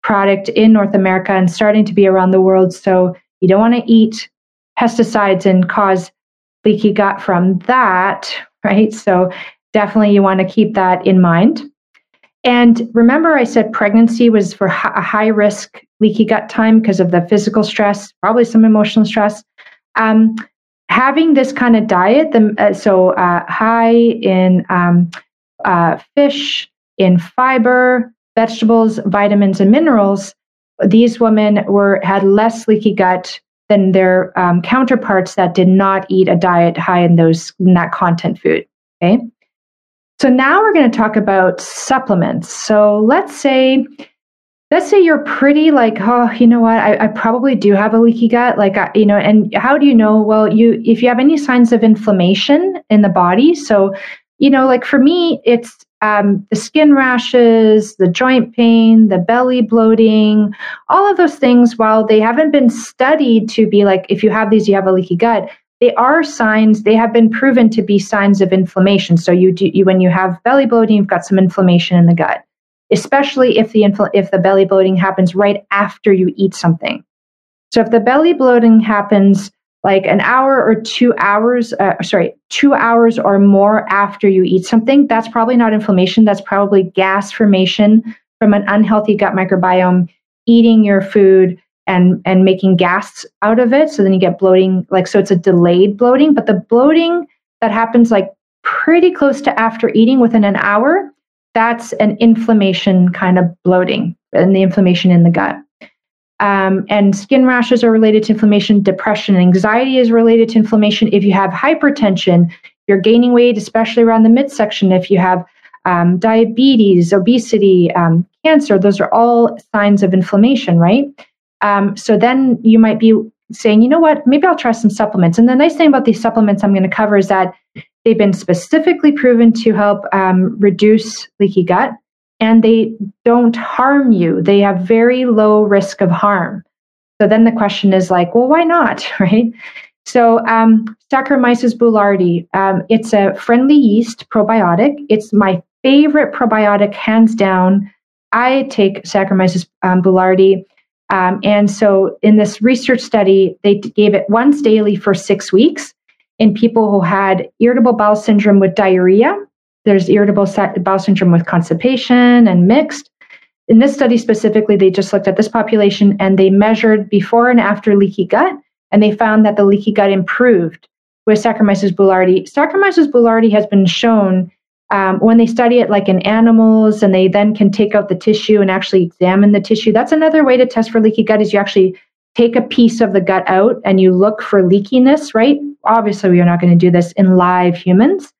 product in North America and starting to be around the world. So you don't want to eat pesticides and cause leaky gut from that, right? So definitely you want to keep that in mind. And remember, I said pregnancy was for a high risk leaky gut time because of the physical stress, probably some emotional stress. Um, having this kind of diet, the, uh, so uh, high in um, uh, fish, in fiber, vegetables, vitamins, and minerals, these women were had less leaky gut than their um, counterparts that did not eat a diet high in those in that content food. Okay. So now we're going to talk about supplements. So let's say let's say you're pretty like oh you know what? I, I, probably do have a leaky gut. Like I, you know and how do you know? Well you if you have any signs of inflammation in the body so you know like for me it's um, the skin rashes the joint pain the belly bloating all of those things while they haven't been studied to be like if you have these you have a leaky gut they are signs they have been proven to be signs of inflammation so you do you, when you have belly bloating you've got some inflammation in the gut especially if the infl- if the belly bloating happens right after you eat something. So if the belly bloating happens like an hour or two hours, uh, sorry, two hours or more after you eat something, that's probably not inflammation. That's probably gas formation from an unhealthy gut microbiome eating your food and and making gas out of it. So then you get bloating. Like so, it's a delayed bloating, but the bloating that happens like pretty close to after eating within an hour that's an inflammation kind of bloating and the inflammation in the gut. Um, and skin rashes are related to inflammation. Depression and anxiety is related to inflammation. If you have hypertension, you're gaining weight, especially around the midsection. If you have um, diabetes, obesity, um, cancer, those are all signs of inflammation, right? Um, so then you might be saying, you know what, maybe I'll try some supplements. And the nice thing about these supplements I'm going to cover is that They've been specifically proven to help um, reduce leaky gut, and they don't harm you. They have very low risk of harm. So then the question is like, well, why not, right? So um, Saccharomyces boulardii, um, it's a friendly yeast probiotic. It's my favorite probiotic, hands down. I take Saccharomyces um, boulardii. Um, and so in this research study, they gave it once daily for six weeks in people who had irritable bowel syndrome with diarrhea. There's irritable bowel syndrome with constipation and mixed. In this study specifically, they just looked at this population and they measured before and after leaky gut, and they found that the leaky gut improved with Saccharomyces boulardii. Saccharomyces boulardii has been shown um, when they study it like in animals and they then can take out the tissue and actually examine the tissue. That's another way to test for leaky gut is you actually take a piece of the gut out and you look for leakiness, right? Obviously, we are not going to do this in live humans,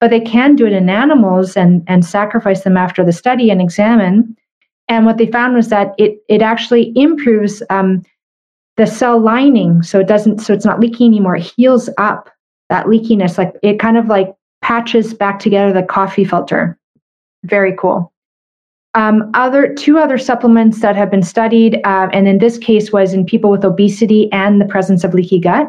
but they can do it in animals and, and sacrifice them after the study and examine. And what they found was that it, it actually improves um, the cell lining. So it doesn't, so it's not leaky anymore. It heals up that leakiness. Like it kind of like patches back together the coffee filter. Very cool. Um, other two other supplements that have been studied, uh, and in this case was in people with obesity and the presence of leaky gut.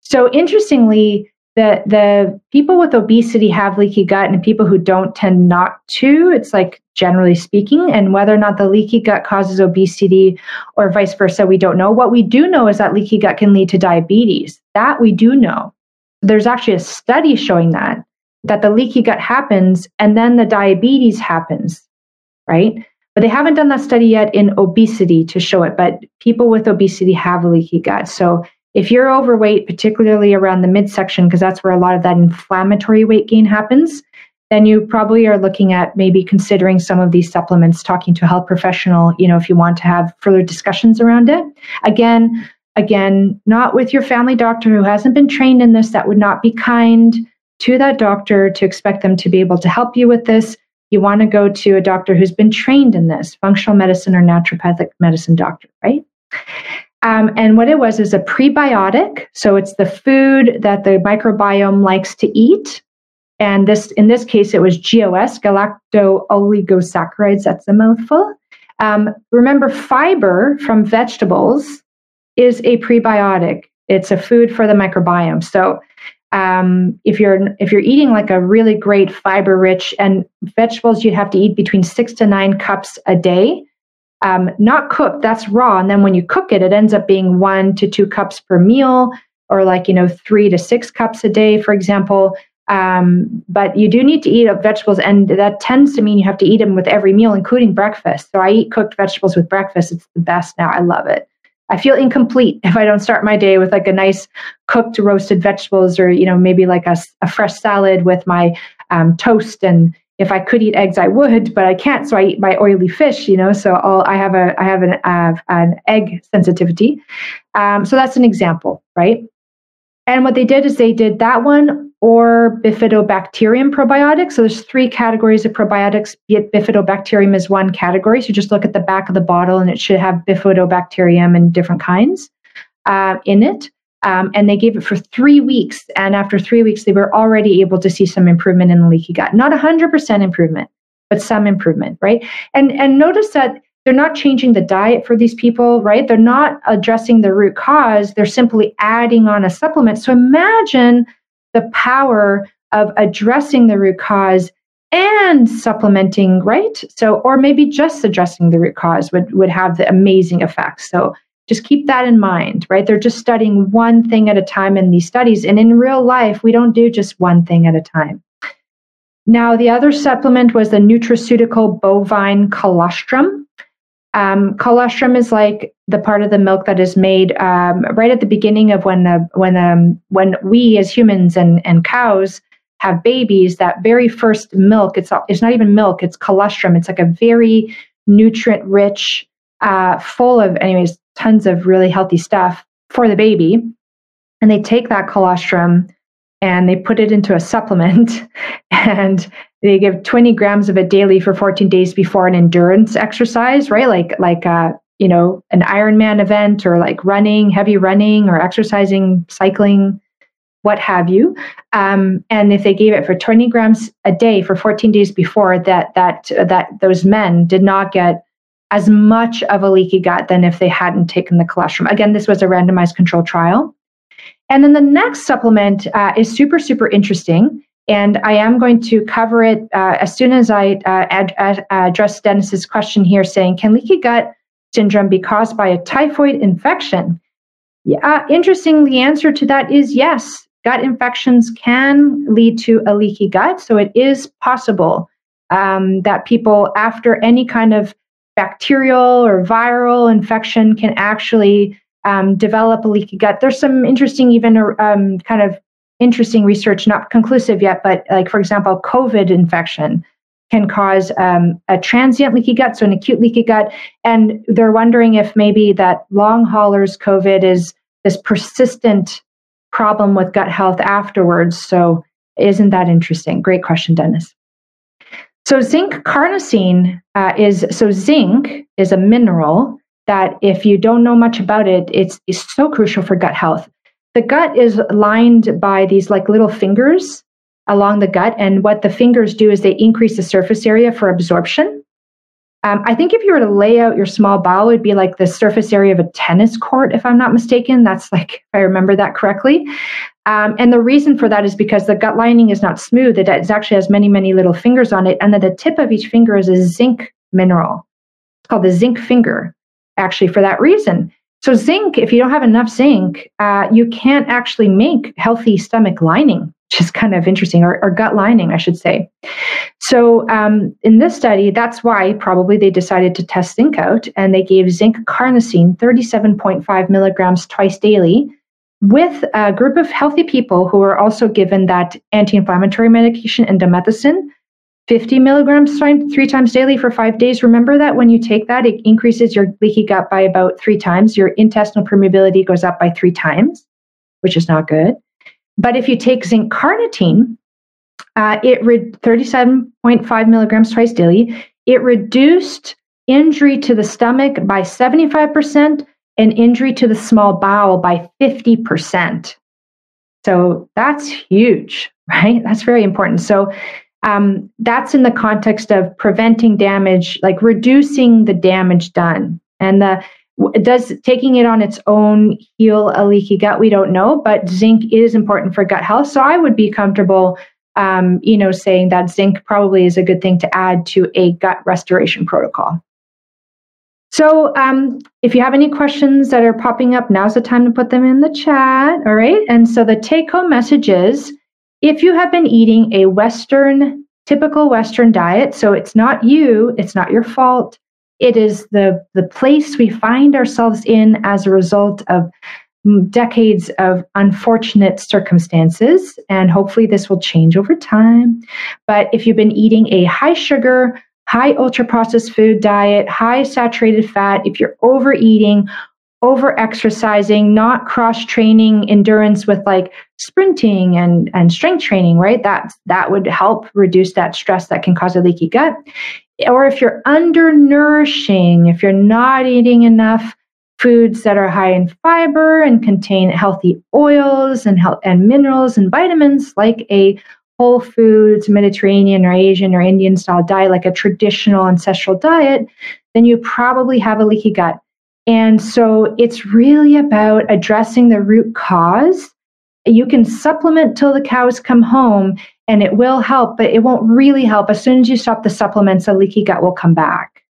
So interestingly, the the people with obesity have leaky gut, and people who don't tend not to. It's like generally speaking, and whether or not the leaky gut causes obesity or vice versa, we don't know. What we do know is that leaky gut can lead to diabetes. That we do know. There's actually a study showing that that the leaky gut happens, and then the diabetes happens right? But they haven't done that study yet in obesity to show it, but people with obesity have a leaky gut. So if you're overweight, particularly around the midsection, because that's where a lot of that inflammatory weight gain happens, then you probably are looking at maybe considering some of these supplements, talking to a health professional, you know, if you want to have further discussions around it. Again, again, not with your family doctor who hasn't been trained in this, that would not be kind to that doctor to expect them to be able to help you with this you want to go to a doctor who's been trained in this, functional medicine or naturopathic medicine doctor, right? Um, and what it was is a prebiotic. So it's the food that the microbiome likes to eat. And this, in this case, it was GOS, galacto oligosaccharides. That's a mouthful. Um, remember, fiber from vegetables is a prebiotic. It's a food for the microbiome. So um, if you're if you're eating like a really great fiber rich and vegetables, you'd have to eat between six to nine cups a day. Um, not cooked, that's raw. And then when you cook it, it ends up being one to two cups per meal, or like you know three to six cups a day, for example. Um, but you do need to eat vegetables, and that tends to mean you have to eat them with every meal, including breakfast. So I eat cooked vegetables with breakfast. It's the best now. I love it. I feel incomplete if I don't start my day with like a nice cooked roasted vegetables or, you know, maybe like a, a fresh salad with my um, toast. And if I could eat eggs, I would, but I can't. So I eat my oily fish, you know, so I'll, I have a, I have an, uh, an egg sensitivity. Um, so that's an example, right? And what they did is they did that one or bifidobacterium probiotics. So there's three categories of probiotics. Bifidobacterium is one category. So just look at the back of the bottle and it should have bifidobacterium and different kinds uh, in it. Um, and they gave it for three weeks. And after three weeks, they were already able to see some improvement in the leaky gut. Not 100% improvement, but some improvement, right? And, and notice that they're not changing the diet for these people, right? They're not addressing the root cause. They're simply adding on a supplement. So imagine the power of addressing the root cause and supplementing, right? So, or maybe just addressing the root cause would, would have the amazing effects. So, just keep that in mind, right? They're just studying one thing at a time in these studies. And in real life, we don't do just one thing at a time. Now, the other supplement was the nutraceutical bovine colostrum. Um, colostrum is like the part of the milk that is made um, right at the beginning of when the when um, when we as humans and and cows have babies. That very first milk, it's it's not even milk; it's colostrum. It's like a very nutrient rich, uh, full of anyways tons of really healthy stuff for the baby. And they take that colostrum and they put it into a supplement and they give 20 grams of it daily for 14 days before an endurance exercise, right? Like like uh, you know, an Ironman event or like running, heavy running or exercising, cycling, what have you. Um, and if they gave it for 20 grams a day for 14 days before, that that that those men did not get as much of a leaky gut than if they hadn't taken the colostrum. Again, this was a randomized control trial. And then the next supplement uh, is super, super interesting. And I am going to cover it uh, as soon as I uh, ad- ad- address Dennis's question here saying, can leaky gut syndrome be caused by a typhoid infection? Yeah, interesting. The answer to that is yes. Gut infections can lead to a leaky gut. So it is possible um, that people, after any kind of bacterial or viral infection, can actually um, develop a leaky gut. There's some interesting, even um, kind of interesting research, not conclusive yet, but like, for example, COVID infection. can cause um, a transient leaky gut, so an acute leaky gut. And they're wondering if maybe that long haulers COVID is this persistent problem with gut health afterwards. So, isn't that interesting? Great question, Dennis. So, zinc carnosine uh, is so zinc is a mineral that if you don't know much about it, it's, it's so crucial for gut health. The gut is lined by these like little fingers along the gut. And what the fingers do is they increase the surface area for absorption. Um, I think if you were to lay out your small bowel, it'd be like the surface area of a tennis court, if I'm not mistaken. That's like, if I remember that correctly. Um, and the reason for that is because the gut lining is not smooth. It actually has many, many little fingers on it. And then the tip of each finger is a zinc mineral. It's called the zinc finger, actually, for that reason. So, zinc, if you don't have enough zinc, uh, you can't actually make healthy stomach lining which is kind of interesting, or, or gut lining, I should say. So, um, in this study, that's why probably they decided to test zinc out and they gave zinc carnosine 37.5 milligrams twice daily with a group of healthy people who were also given that anti inflammatory medication, indomethacin, 50 milligrams three times daily for five days. Remember that when you take that, it increases your leaky gut by about three times. Your intestinal permeability goes up by three times, which is not good. But if you take zinc carnosine, uh, it re- 37.5 milligrams twice daily, it reduced injury to the stomach by 75% and injury to the small bowel by 50%. So that's huge, right? That's very important. So um, that's in the context of preventing damage, like reducing the damage done. And the does taking it on its own heal a leaky gut? We don't know, but zinc is important for gut health. So I would be comfortable, um, you know, saying that zinc probably is a good thing to add to a gut restoration protocol. So um, if you have any questions that are popping up, now's the time to put them in the chat. All right. And so the take home message is if you have been eating a Western, typical Western diet, so it's not you, it's not your fault it is the, the place we find ourselves in as a result of mm, decades of unfortunate circumstances. And hopefully, this will change over time. But if you've been eating a high sugar, high ultra processed food diet, high saturated fat, if you're overeating, over exercising, not cross training endurance with like sprinting and, and strength training, right? That, that would help reduce that stress that can cause a leaky gut or if you're undernourishing, if you're not eating enough foods that are high in fiber and contain healthy oils and health and minerals and vitamins, like a whole foods Mediterranean or Asian or Indian style diet, like a traditional ancestral diet, then you probably have a leaky gut. And so it's really about addressing the root cause. You can supplement till the cows come home and it will help, but it won't really help. As soon as you stop the supplements, a leaky gut will come back,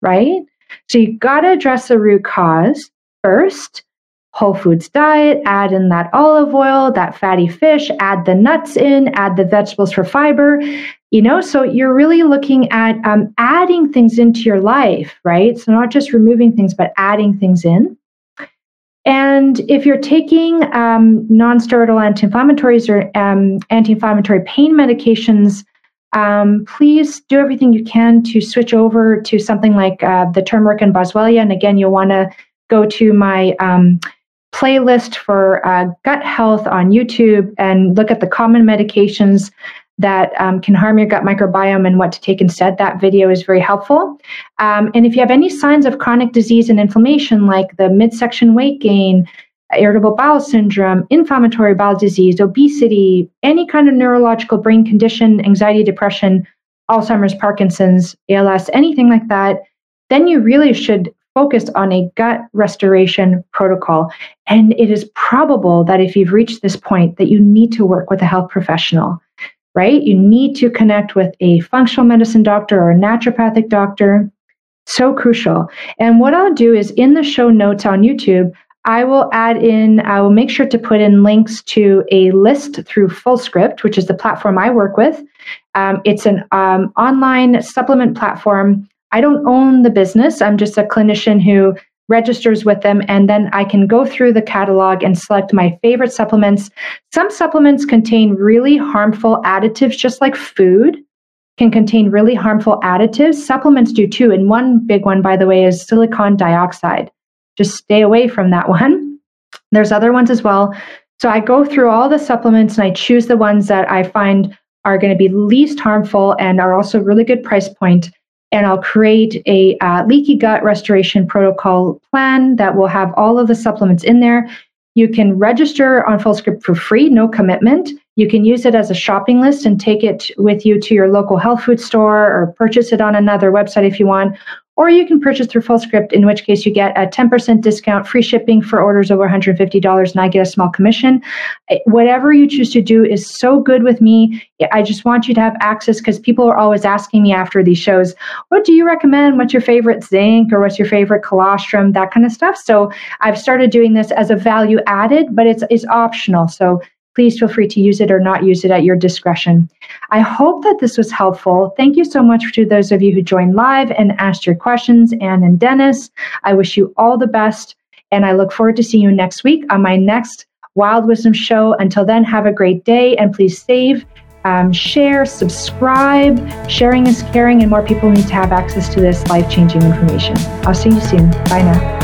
right? So you've got to address the root cause first. Whole foods diet, add in that olive oil, that fatty fish, add the nuts in, add the vegetables for fiber. You know, so you're really looking at um, adding things into your life, right? So not just removing things, but adding things in. And if you're taking um, nonsteroidal anti-inflammatories or um, anti-inflammatory pain medications, um, please do everything you can to switch over to something like uh, the turmeric and boswellia. And again, you'll want to go to my um, playlist for uh, gut health on YouTube and look at the common medications that um, can harm your gut microbiome and what to take instead. That video is very helpful. Um, and if you have any signs of chronic disease and inflammation, like the midsection weight gain, irritable bowel syndrome, inflammatory bowel disease, obesity, any kind of neurological brain condition, anxiety, depression, Alzheimer's, Parkinson's, ALS, anything like that, then you really should focus on a gut restoration protocol. And it is probable that if you've reached this point that you need to work with a health professional right? You need to connect with a functional medicine doctor or a naturopathic doctor. So crucial. And what I'll do is in the show notes on YouTube, I will add in, I will make sure to put in links to a list through Fullscript, which is the platform I work with. Um, it's an um, online supplement platform. I don't own the business, I'm just a clinician who registers with them, and then I can go through the catalog and select my favorite supplements. Some supplements contain really harmful additives, just like food. can contain really harmful additives. Supplements do too. And one big one, by the way, is silicon dioxide. Just stay away from that one. There's other ones as well. So I go through all the supplements and I choose the ones that I find are going to be least harmful and are also really good price point. And I'll create a uh, leaky gut restoration protocol plan that will have all of the supplements in there. You can register on FullScript for free, no commitment. You can use it as a shopping list and take it with you to your local health food store or purchase it on another website if you want, or you can purchase through FullScript, in which case you get a 10% discount, free shipping for orders over $150, and I get a small commission. Eh, whatever you choose to do is so good with me. I just want you to have access because people are always asking me after these shows, what do you recommend? What's your favorite zinc or what's your favorite colostrum? That kind of stuff. So I've started doing this as a value added, but it's, it's optional. So Please feel free to use it or not use it at your discretion. I hope that this was helpful. Thank you so much to those of you who joined live and asked your questions, Anne and Dennis. I wish you all the best, and I look forward to seeing you next week on my next Wild Wisdom show. Until then, have a great day, and please save, um, share, subscribe. Sharing is caring, and more people need to have access to this life changing information. I'll see you soon. Bye now.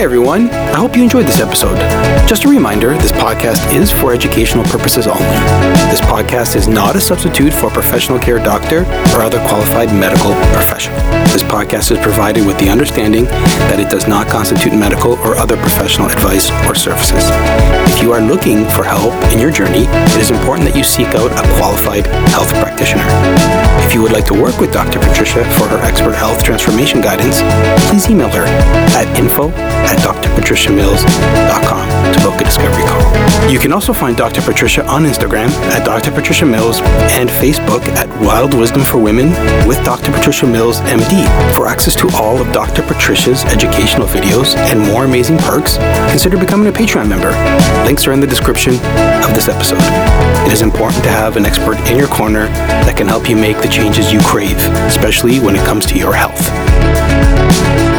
Hi, everyone. I hope you enjoyed this episode. Just a reminder this podcast is for educational purposes only. This podcast is not a substitute for a professional care doctor or other qualified medical professional. This podcast is provided with the understanding that it does not constitute medical or other professional advice or services. If you are looking for help in your journey, it is important that you seek out a qualified health practitioner. If you would like to work with Dr. Patricia for her expert health transformation guidance, please email her at info at drpatriciamills.com to book a discovery call. You can also find Dr. Patricia on Instagram at Dr. Patricia Mills and Facebook at Wild Wisdom for Women with Dr. Patricia Mills MD. For access to all of Dr. Patricia's educational videos and more amazing perks, consider becoming a Patreon member. Links are in the description of this episode. It is important to have an expert in your corner that can help you make the changes you crave, especially when it comes to your health.